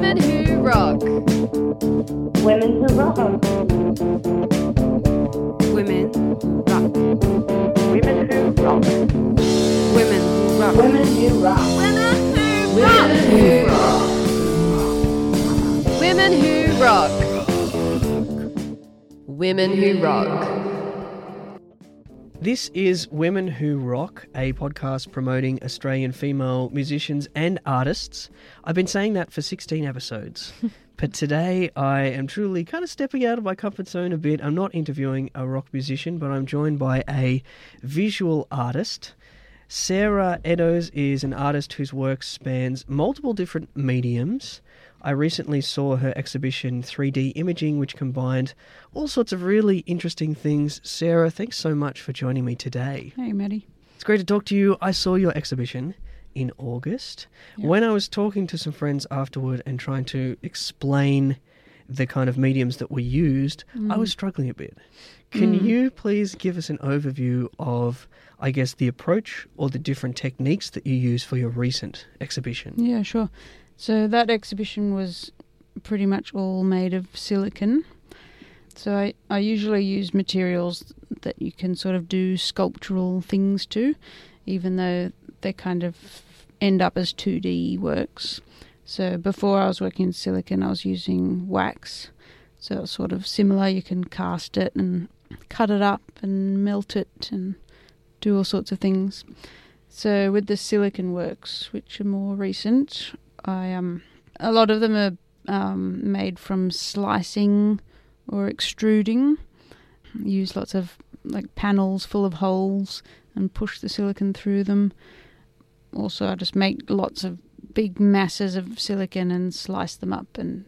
Women Who Rock. Women who rock. Women who rock. Women who rock. Women who rock. Women who rock. Women Who Rock. Women Who Rock. Women Who Rock. This is Women Who Rock, a podcast promoting Australian female musicians and artists. I've been saying that for 16 episodes. but today I am truly kind of stepping out of my comfort zone a bit. I'm not interviewing a rock musician, but I'm joined by a visual artist. Sarah Eddowes is an artist whose work spans multiple different mediums. I recently saw her exhibition 3D Imaging, which combined all sorts of really interesting things. Sarah, thanks so much for joining me today. Hey, Maddie. It's great to talk to you. I saw your exhibition in August. When I was talking to some friends afterward and trying to explain the kind of mediums that were used, I mm. was struggling a bit. Can mm. you please give us an overview of, I guess, the approach or the different techniques that you use for your recent exhibition? Yeah, sure. So that exhibition was pretty much all made of silicon. So I, I usually use materials that you can sort of do sculptural things to, even though they kind of end up as 2D works. So before I was working in silicon, I was using wax. So it's sort of similar. You can cast it and cut it up and melt it and do all sorts of things. So with the silicon works, which are more recent, I um a lot of them are um, made from slicing or extruding. Use lots of like panels full of holes and push the silicon through them. Also, I just make lots of big masses of silicon and slice them up and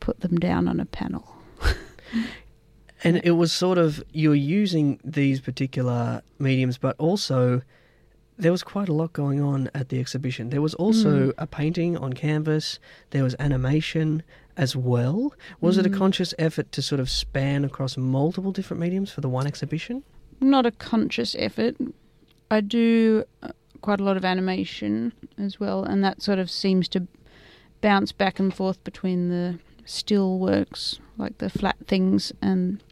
put them down on a panel. And it was sort of you're using these particular mediums, but also there was quite a lot going on at the exhibition. There was also a painting on canvas, there was animation as well. Was it a conscious effort to sort of span across multiple different mediums for the one exhibition? Not a conscious effort. I do uh, quite a lot of animation as well, and that sort of seems to bounce back and forth between the still works, like the flat things, and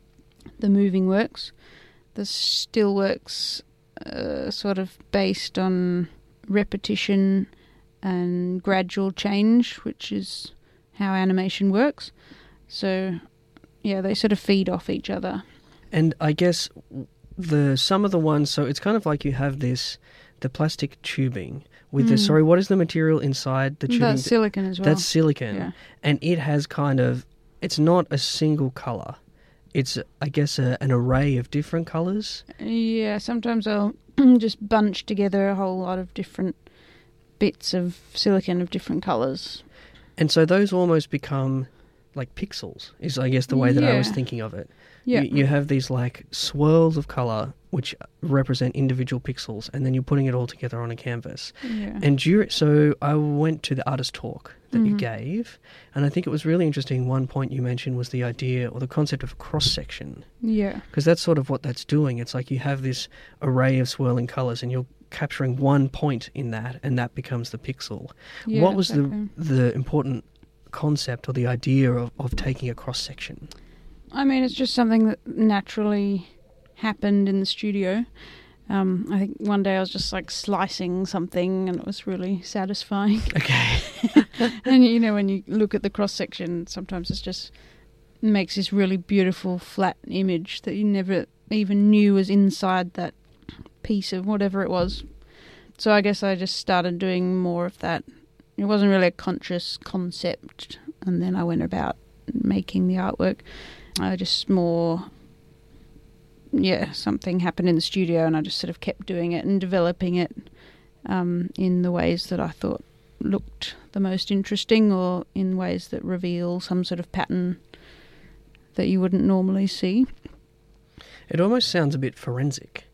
the moving works. The still works uh, sort of based on repetition and gradual change, which is how animation works. So, yeah, they sort of feed off each other. And I guess the some of the ones so it's kind of like you have this the plastic tubing with the sorry what is the material inside the tubing That's silicon as well. That's silicon. Yeah. And it has kind of, it's not a single colour. It's, I guess, a, an array of different colours. Yeah, sometimes I'll just bunch together a whole lot of different bits of silicon of different colours. And so those almost become like pixels, is, I guess, the way that I was thinking of it. Yeah. You, you have these like swirls of colour which represent individual pixels, and then you're putting it all together on a canvas. Yeah. And so I went to the artist talk that Mm-hmm. you gave, and I think it was really interesting. One point you mentioned was the idea or the concept of cross section. yeah. because that's sort of what that's doing. It's like you have this array of swirling colors, and you're capturing one point in that, and that becomes the pixel. Yeah, what was exactly. the the important concept or the idea of, of taking a cross section? I mean, it's just something that naturally happened in the studio. Um, I think one day I was just like slicing something and it was really satisfying. Okay, and you know, when you look at the cross section, sometimes it's just makes this really beautiful flat image that you never even knew was inside that piece of whatever it was. So I guess I just started doing more of that. It wasn't really a conscious concept, and then I went about making the artwork. I just more, yeah, something happened in the studio, and I just sort of kept doing it and developing it um, in the ways that I thought looked the most interesting or in ways that reveal some sort of pattern that you wouldn't normally see. it almost sounds a bit forensic.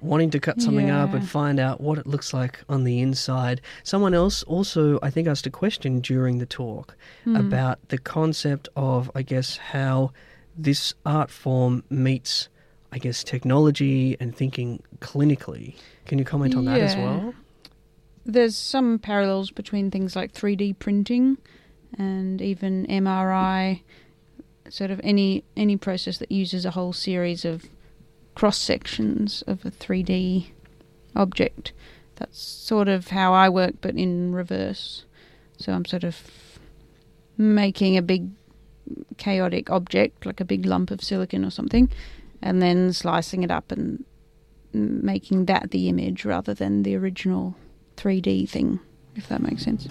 Wanting to cut something up and find out what it looks like on the inside. Someone else also, I think, asked a question during the talk Hmm. about the concept of, I guess, how this art form meets, I guess, technology and thinking clinically. Can you comment on that as well? There's some parallels between things like 3D printing and even MRI, sort of any any process that uses a whole series of cross sections of a 3D object. That's sort of how I work, but in reverse. So I'm sort of making a big chaotic object, like a big lump of silicon or something, and then slicing it up and making that the image rather than the original 3D thing, if that makes sense.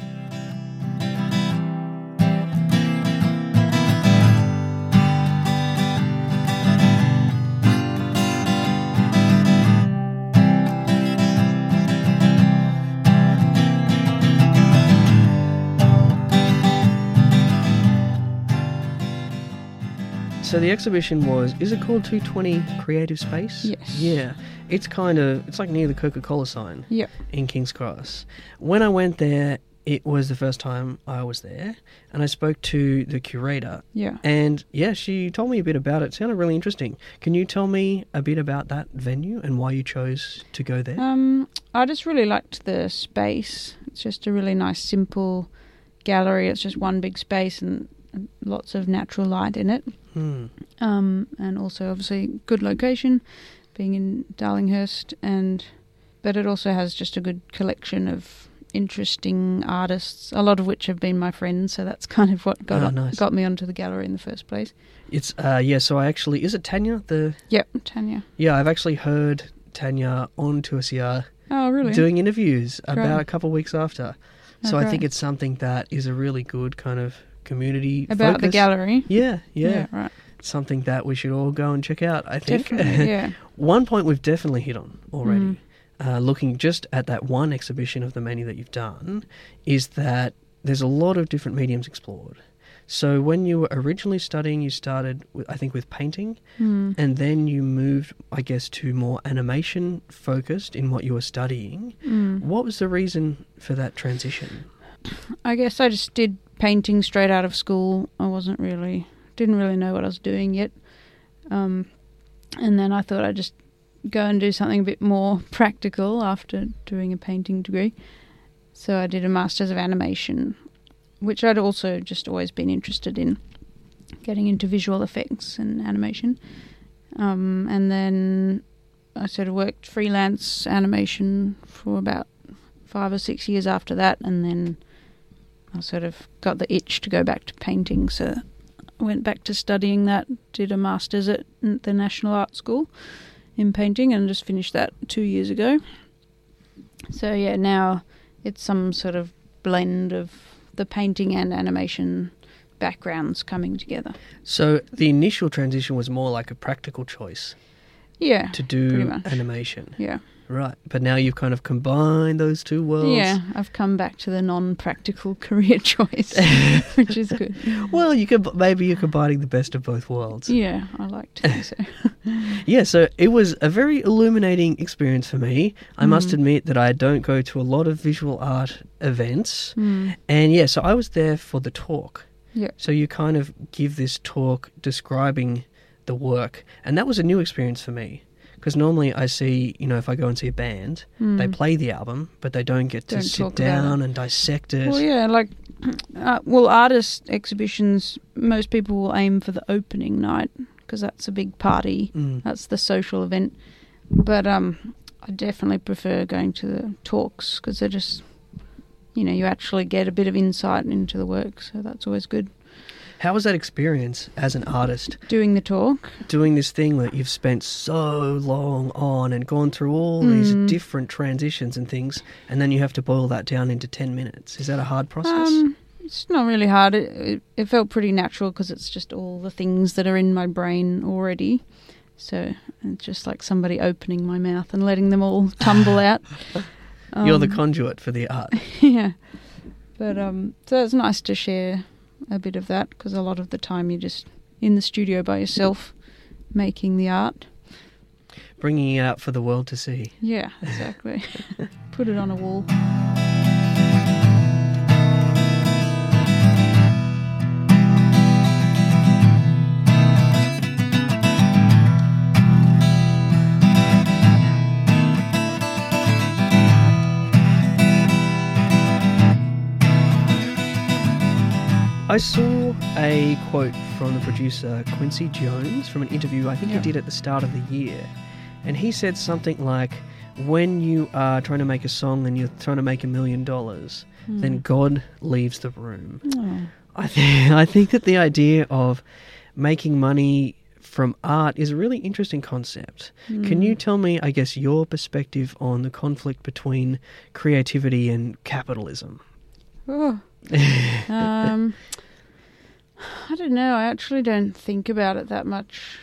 So the exhibition was, is it called 220 Creative Space? Yes. Yeah. It's kind of, it's like near the Coca Cola sign Yep. in King's Cross. When I went there, it was the first time I was there, and I spoke to the curator. Yeah. And yeah, she told me a bit about it. It sounded really interesting. Can you tell me a bit about that venue and why you chose to go there? Um, I just really liked the space. It's just a really nice, simple gallery. It's just one big space and lots of natural light in it. Hmm. Um, and also, obviously, good location, being in Darlinghurst, and but it also has just a good collection of interesting artists, a lot of which have been my friends. So that's kind of what got Oh, nice. got me onto the gallery in the first place. It's uh yeah. So I actually is it Tanya the Yep, Tanya. yeah I've actually heard Tanya on to CR Oh, really? doing interviews Great. about a couple of weeks after. Oh, So I think it's something that is a really good kind of community about the focus. gallery. Yeah, yeah, right. something that we should all go and check out. I think. Yeah. one point we've definitely hit on already, Mm. uh, looking just at that one exhibition of the many that you've done, is that there's a lot of different mediums explored. So when you were originally studying, you started, with, I think, with painting, Mm. and then you moved, I guess, to more animation focused in what you were studying. Mm. What was the reason for that transition? I guess I just did painting straight out of school. I wasn't really, didn't really know what I was doing yet. Um, and then I thought I'd just go and do something a bit more practical after doing a painting degree. So I did a Masters of Animation, which I'd also just always been interested in, getting into visual effects and animation. Um, and then I sort of worked freelance animation for about five or six years after that, and then I sort of got the itch to go back to painting, so I went back to studying that, did a master's at the National Art School in painting, and just finished that two years ago. So, yeah, now it's some sort of blend of the painting and animation backgrounds coming together. So the initial transition was more like a practical choice Yeah. to do animation, Yeah. right? But now you've kind of combined those two worlds. Yeah, I've come back to the non practical career choice, which is good. Well, you could maybe you're combining the best of both worlds. Yeah, I like to think so. Yeah, so it was a very illuminating experience for me. I must Mm. admit that I don't go to a lot of visual art events. Mm. And yeah, so I was there for the talk. Yeah. So you kind of give this talk describing the work. And that was a new experience for me. Because normally I see, you know, if I go and see a band, they Mm. play the album, but they don't get to Don't sit down and dissect it. Well, yeah, like, uh, well, artist exhibitions, most people will aim for the opening night because that's a big party. Mm. That's the social event. But um, I definitely prefer going to the talks because they're just, you know, you actually get a bit of insight into the work. So that's always good. How was that experience as an artist? Doing the talk, doing this thing that you've spent so long on and gone through all these Mm. different transitions and things, and then you have to boil that down into 10 minutes. Is that a hard process? Um, it's not really hard. It, it, it felt pretty natural because it's just all the things that are in my brain already. So it's just like somebody opening my mouth and letting them all tumble out. You're the Um, conduit for the art. yeah. But um, so it's nice to share a bit of that because a lot of the time you're just in the studio by yourself making the art. Bringing it out for the world to see. Yeah, exactly. Put it on a wall. I saw a quote from the producer Quincy Jones from an interview I think Yeah. he did at the start of the year. And he said something like, When you are trying to make a song and you're trying to make a million dollars, hmm. then God leaves the room. Oh. I, th- I think that the idea of making money from art is a really interesting concept. Can hmm. you tell me, I guess, your perspective on the conflict between creativity and capitalism? Oh. um, I don't know. I actually don't think about it that much.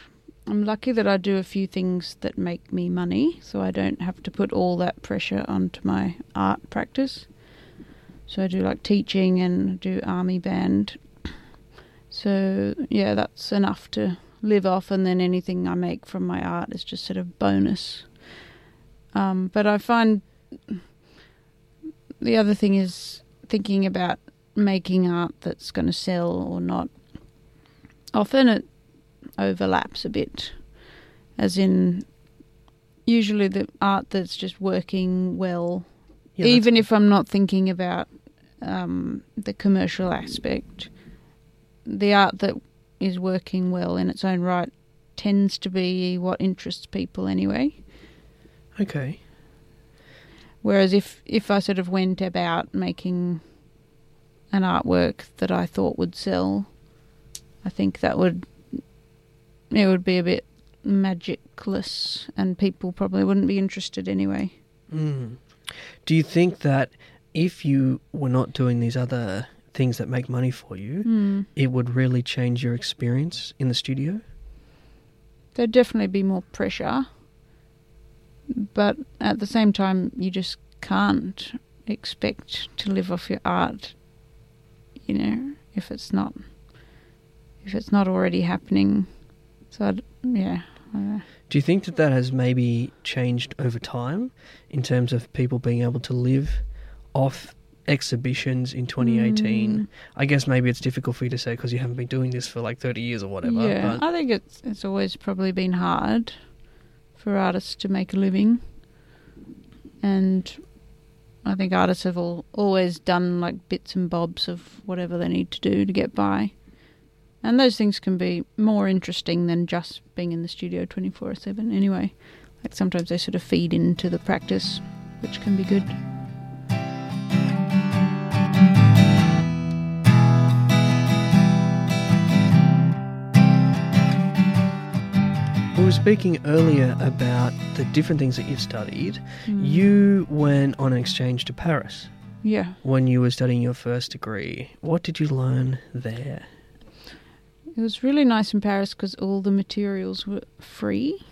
I'm lucky that I do a few things that make me money, so I don't have to put all that pressure onto my art practice. So I do like teaching and do army band. So yeah, that's enough to live off, and then anything I make from my art is just sort of bonus. Um, but I find the other thing is thinking about making art that's going to sell or not. Often it overlaps a bit, as in, usually the art that's just working well, Yeah, even if I'm not thinking about um, the commercial aspect, the art that is working well in its own right tends to be what interests people anyway. Okay. Whereas if if I sort of went about making an artwork that I thought would sell, I think that would it would be a bit magicless, and people probably wouldn't be interested anyway. Mm. Do you think that if you were not doing these other things that make money for you, Hmm. it would really change your experience in the studio? There'd definitely be more pressure, but at the same time, you just can't expect to live off your art. You know, if it's not if it's not already happening. So I'd, yeah. Don't. Do you think that that has maybe changed over time in terms of people being able to live off exhibitions in 2018? Mm. I guess maybe it's difficult for you to say because you haven't been doing this for like 30 years or whatever. Yeah, But I think it's it's always probably been hard for artists to make a living, and I think artists have all, always done like bits and bobs of whatever they need to do to get by, and those things can be more interesting than just being in the studio twenty four seven. Anyway, like sometimes they sort of feed into the practice, which can be good. We were speaking earlier about the different things that you've studied. Mm. You went on an exchange to Paris Yeah. when you were studying your first degree. What did you learn there? It was really nice in Paris because all the materials were free.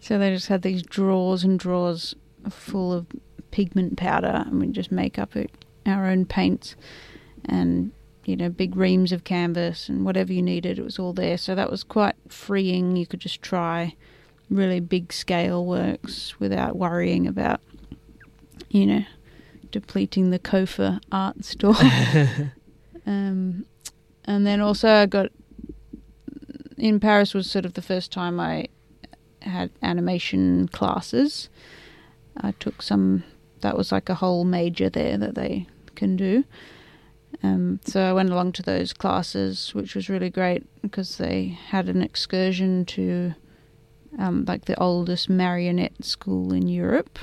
So they just had these drawers and drawers full of pigment powder, and we just make up it, our own paints and, you know, big reams of canvas and whatever you needed, it was all there. So that was quite freeing. You could just try really big scale works without worrying about, you know, depleting the Kofa art store. um, and then also I got in Paris was sort of the first time I had animation classes. I took some. That was like a whole major there that they can do. Um, so I went along to those classes, which was really great because they had an excursion to um, like the oldest marionette school in Europe,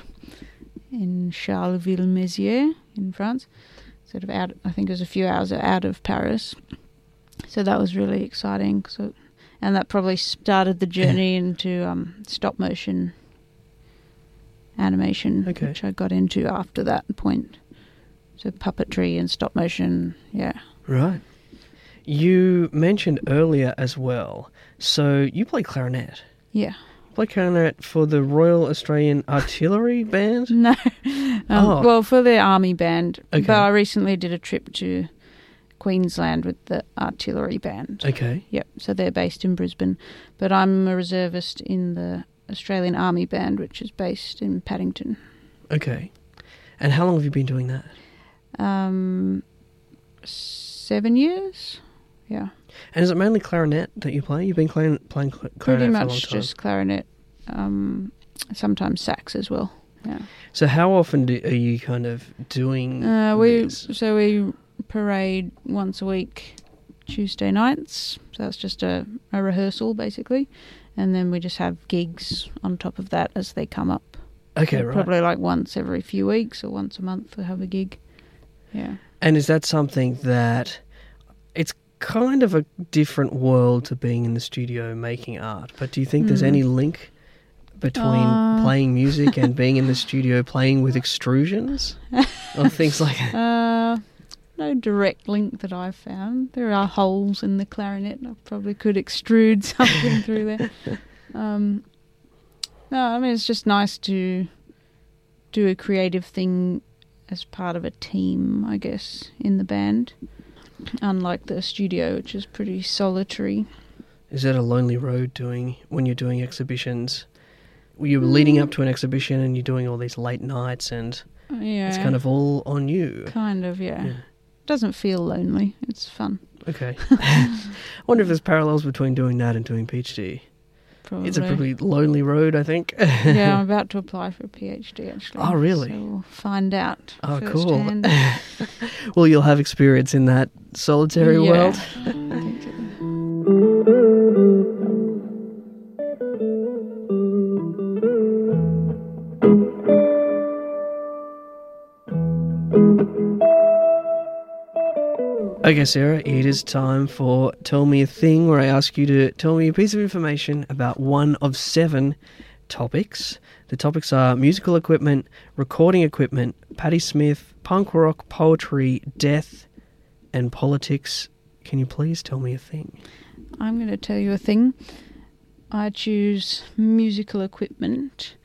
in Charleville-Mézières in France. Sort of out, I think it was a few hours out of Paris. So that was really exciting. So, and that probably started the journey into um, stop motion animation, Okay. which I got into after that point. Puppetry and stop motion, yeah. Right. You mentioned earlier as well. So you play clarinet. Yeah. You play clarinet for the Royal Australian Artillery Band. No. um, Oh. Well, for the army band. Okay. But I recently did a trip to Queensland with the artillery band. Okay. Yep. So they're based in Brisbane. But I'm a reservist in the Australian Army Band, which is based in Paddington. Okay. And how long have you been doing that? Um, seven years? Yeah. And is it mainly clarinet that you play? You've been playing playing cl- clarinet Pretty for a long much just clarinet. Um, sometimes sax as well. Yeah. So how often do, are you kind of doing Uh, we this? so we parade once a week Tuesday nights. So that's just a, a rehearsal basically, and then we just have gigs on top of that as they come up. Okay, So right. Probably like once every few weeks or once a month we have a gig. Yeah. And is that something that it's kind of a different world to being in the studio making art? But do you think there's Hmm. any link between Uh. playing music and being in the studio playing with extrusions or things like that? Uh, no direct link that I've found. There are holes in the clarinet. I probably could extrude something through there. Um, no, I mean it's just nice to do a creative thing as part of a team, I guess, in the band. Unlike the studio, which is pretty solitary. Is that a lonely road doing when you're doing exhibitions? You're leading up to an exhibition and you're doing all these late nights and Yeah, it's kind of all on you. kind of, yeah. Yeah. Doesn't feel lonely. It's fun. Okay. I wonder if there's parallels between doing that and doing PhD. Probably. It's a pretty lonely road, I think. yeah, I'm about to apply for a PhD actually. Oh, really? So we'll find out. Oh, cool. well, you'll have experience in that solitary Yeah. world. Okay, Sarah, it is time for Tell Me a Thing, where I ask you to tell me a piece of information about one of seven topics. The topics are musical equipment, recording equipment, Patti Smith, punk rock, poetry, death, and politics. Can you please tell me a thing? I'm going to tell you a thing. I choose musical equipment,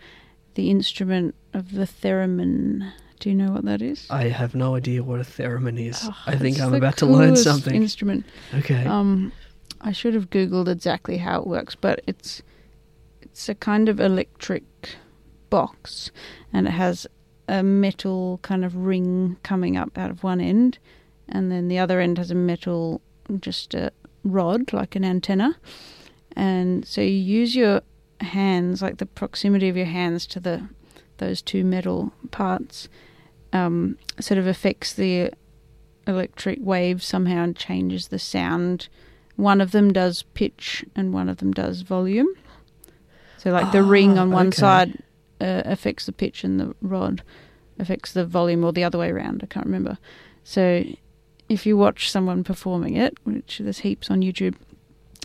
the instrument of the theremin. Do you know what that is? I have no idea what a theremin is. Oh, I think I'm about to learn something. Instrument. okay. Um, I should have googled exactly how it works, but it's it's a kind of electric box, and it has a metal kind of ring coming up out of one end, and then the other end has a metal just a rod like an antenna, and so you use your hands, like the proximity of your hands to the those two metal parts, um, sort of affects the electric wave somehow and changes the sound. One of them does pitch and one of them does volume. So, like the ring Ah, on one okay. side uh, affects the pitch and the rod affects the volume, or the other way around. I can't remember. So, if you watch someone performing it, which there's heaps on YouTube,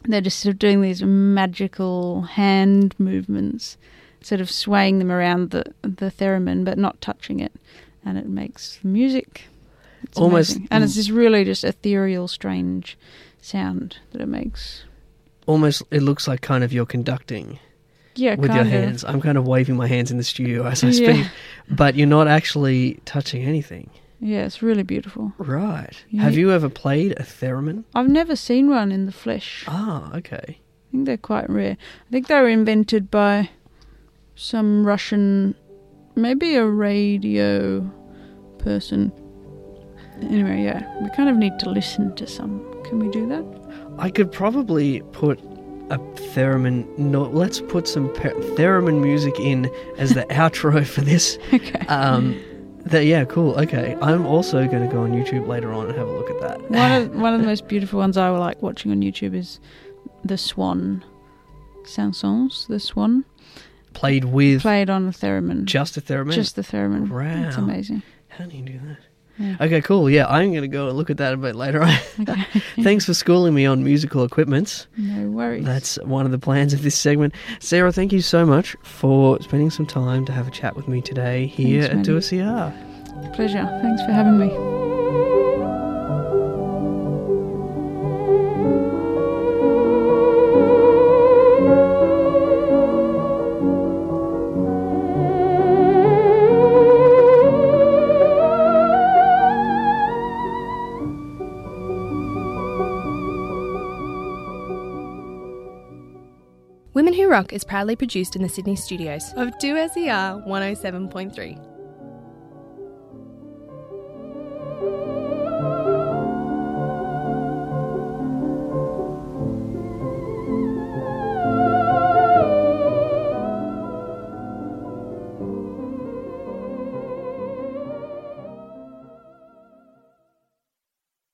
they're just sort of doing these magical hand movements, sort of swaying them around the the theremin, but not touching it, and it makes music. It's Almost- amazing. and it's this really just ethereal, strange sound that it makes. Almost, it looks like kind of you're conducting Yeah, with your of. hands. I'm kind of waving my hands in the studio as I Yeah. speak, but you're not actually touching anything. Yeah, it's really beautiful. Right. Yeah. Have you ever played a theremin? I've never seen one in the flesh. Ah, okay. I think they're quite rare. I think they were invented by some Russian, maybe a radio person. Anyway, yeah, we kind of need to listen to some. Can we do that? I could probably put a theremin. No, let's put some pe- theremin music in as the outro for this. Okay. Um, that yeah, cool. Okay, I'm also going to go on YouTube later on and have a look at that. one of one of the most beautiful ones I like watching on YouTube is the Swan. Saint-Saëns, the Swan, Played with played on a theremin. just a theremin. Just the theremin. Wow. It's amazing. How do you do that? Yeah. Okay, cool. Yeah, I'm going to go and look at that a bit later on. Okay. Thanks for schooling me on musical equipment. no worries. That's one of the plans of this segment. Sarah, thank you so much for spending some time to have a chat with me today here Thanks, at Mandy. 2SER. pleasure. Thanks for having me. Rock is proudly produced in the Sydney studios of 2SER 107.3.